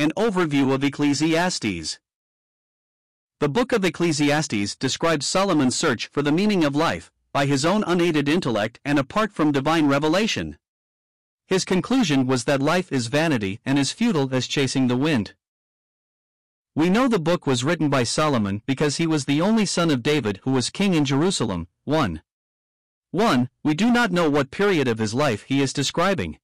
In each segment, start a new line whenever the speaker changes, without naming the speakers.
An overview of Ecclesiastes. The book of Ecclesiastes describes Solomon's search for the meaning of life, by his own unaided intellect and apart from divine revelation. His conclusion was that life is vanity and as futile as chasing the wind. We know the book was written by Solomon because he was the only son of David who was king in Jerusalem. 1. 1. We do not know what period of his life he is describing.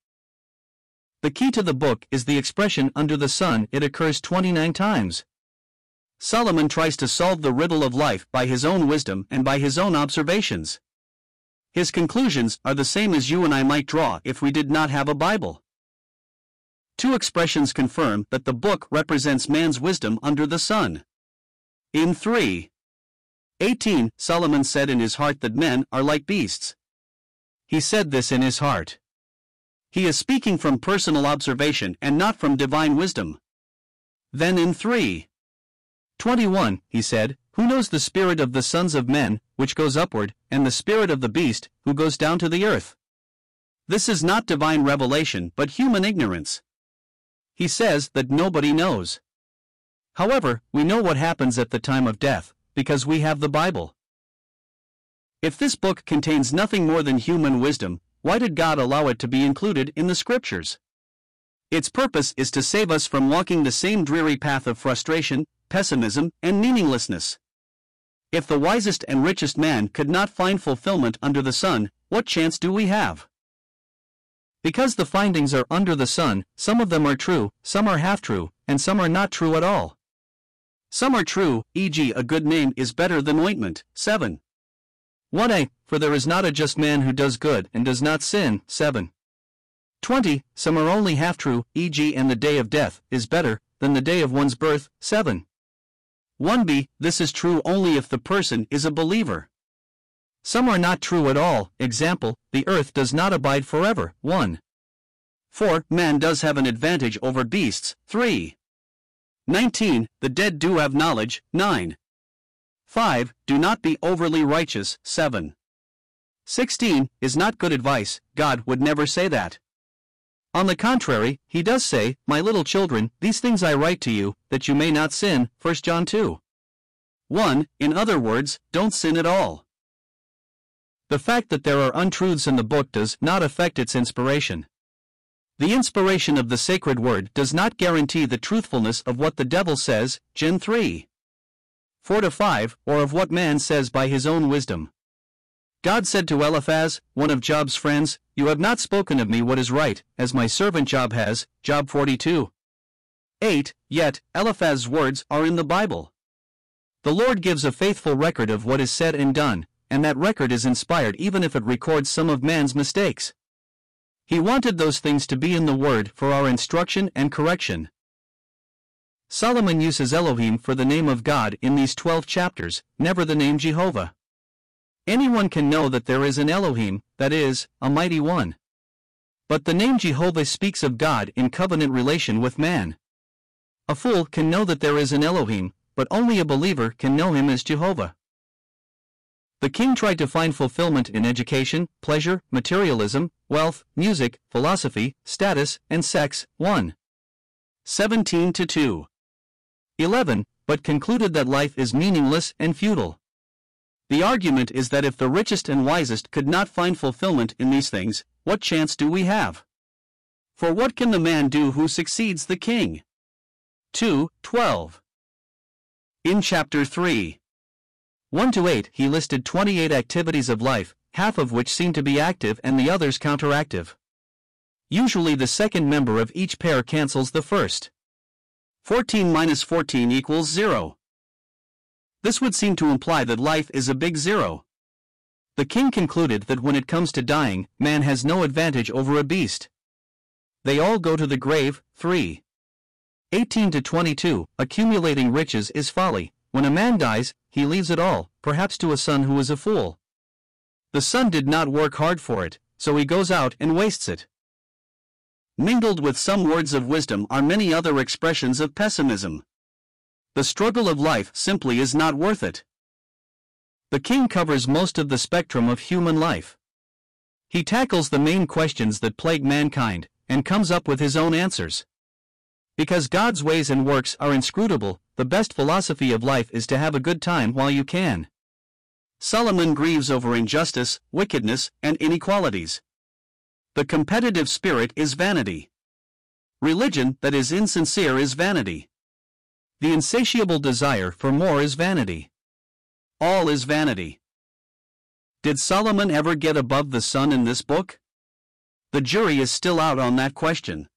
The key to the book is the expression under the sun, it occurs 29 times. Solomon tries to solve the riddle of life by his own wisdom and by his own observations. His conclusions are the same as you and I might draw if we did not have a Bible. Two expressions confirm that the book represents man's wisdom under the sun. In 3. 18, Solomon said in his heart that men are like beasts. He said this in his heart. He is speaking from personal observation and not from divine wisdom. Then in 3. 21, he said, Who knows the spirit of the sons of men, which goes upward, and the spirit of the beast, who goes down to the earth? This is not divine revelation, but human ignorance. He says that nobody knows. However, we know what happens at the time of death, because we have the Bible. If this book contains nothing more than human wisdom, why did God allow it to be included in the Scriptures? Its purpose is to save us from walking the same dreary path of frustration, pessimism, and meaninglessness. If the wisest and richest man could not find fulfillment under the sun, what chance do we have? Because the findings are under the sun, some of them are true, some are half true, and some are not true at all. Some are true, e.g., a good name is better than ointment. 7. 1a, for there is not a just man who does good and does not sin. 7. 20. Some are only half true, e.g., and the day of death is better than the day of one's birth. 7. 1b, this is true only if the person is a believer. Some are not true at all, example, the earth does not abide forever. 1. 4. Man does have an advantage over beasts. 3. 19. The dead do have knowledge. 9. 5. Do not be overly righteous. 7. 16. Is not good advice, God would never say that. On the contrary, he does say, My little children, these things I write to you, that you may not sin. 1 John 2. 1. In other words, don't sin at all. The fact that there are untruths in the book does not affect its inspiration. The inspiration of the sacred word does not guarantee the truthfulness of what the devil says, Gen 3. 4 to 5, or of what man says by his own wisdom. God said to Eliphaz, one of Job's friends, You have not spoken of me what is right, as my servant Job has. Job 42. 8. Yet, Eliphaz's words are in the Bible. The Lord gives a faithful record of what is said and done, and that record is inspired even if it records some of man's mistakes. He wanted those things to be in the Word for our instruction and correction. Solomon uses Elohim for the name of God in these 12 chapters, never the name Jehovah. Anyone can know that there is an Elohim, that is, a mighty one. But the name Jehovah speaks of God in covenant relation with man. A fool can know that there is an Elohim, but only a believer can know him as Jehovah. The king tried to find fulfillment in education, pleasure, materialism, wealth, music, philosophy, status, and sex. 1. 17 to 2. 11. But concluded that life is meaningless and futile. The argument is that if the richest and wisest could not find fulfillment in these things, what chance do we have? For what can the man do who succeeds the king? 2. 12. In chapter 3, 1 to 8, he listed 28 activities of life, half of which seem to be active and the others counteractive. Usually the second member of each pair cancels the first. 14 minus 14 equals 0. This would seem to imply that life is a big zero. The king concluded that when it comes to dying, man has no advantage over a beast. They all go to the grave. 3. 18 to 22. Accumulating riches is folly. When a man dies, he leaves it all, perhaps to a son who is a fool. The son did not work hard for it, so he goes out and wastes it. Mingled with some words of wisdom are many other expressions of pessimism. The struggle of life simply is not worth it. The king covers most of the spectrum of human life. He tackles the main questions that plague mankind and comes up with his own answers. Because God's ways and works are inscrutable, the best philosophy of life is to have a good time while you can. Solomon grieves over injustice, wickedness, and inequalities. The competitive spirit is vanity. Religion that is insincere is vanity. The insatiable desire for more is vanity. All is vanity. Did Solomon ever get above the sun in this book? The jury is still out on that question.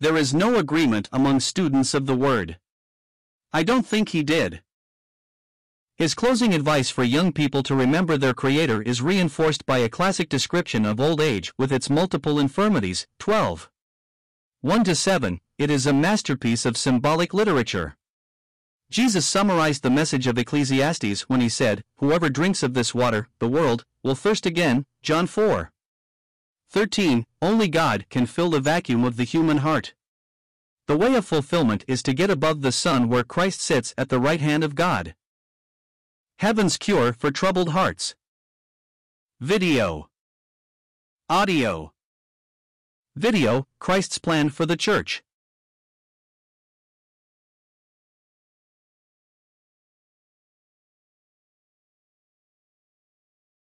There is no agreement among students of the Word. I don't think he did. His closing advice for young people to remember their Creator is reinforced by a classic description of old age with its multiple infirmities 12. 1 to 7, it is a masterpiece of symbolic literature. Jesus summarized the message of Ecclesiastes when he said, Whoever drinks of this water, the world, will thirst again. John 4. 13. Only God can fill the vacuum of the human heart. The way of fulfillment is to get above the sun where Christ sits at the right hand of God. Heaven's Cure for Troubled Hearts. Video. Audio. Video Christ's Plan for the Church.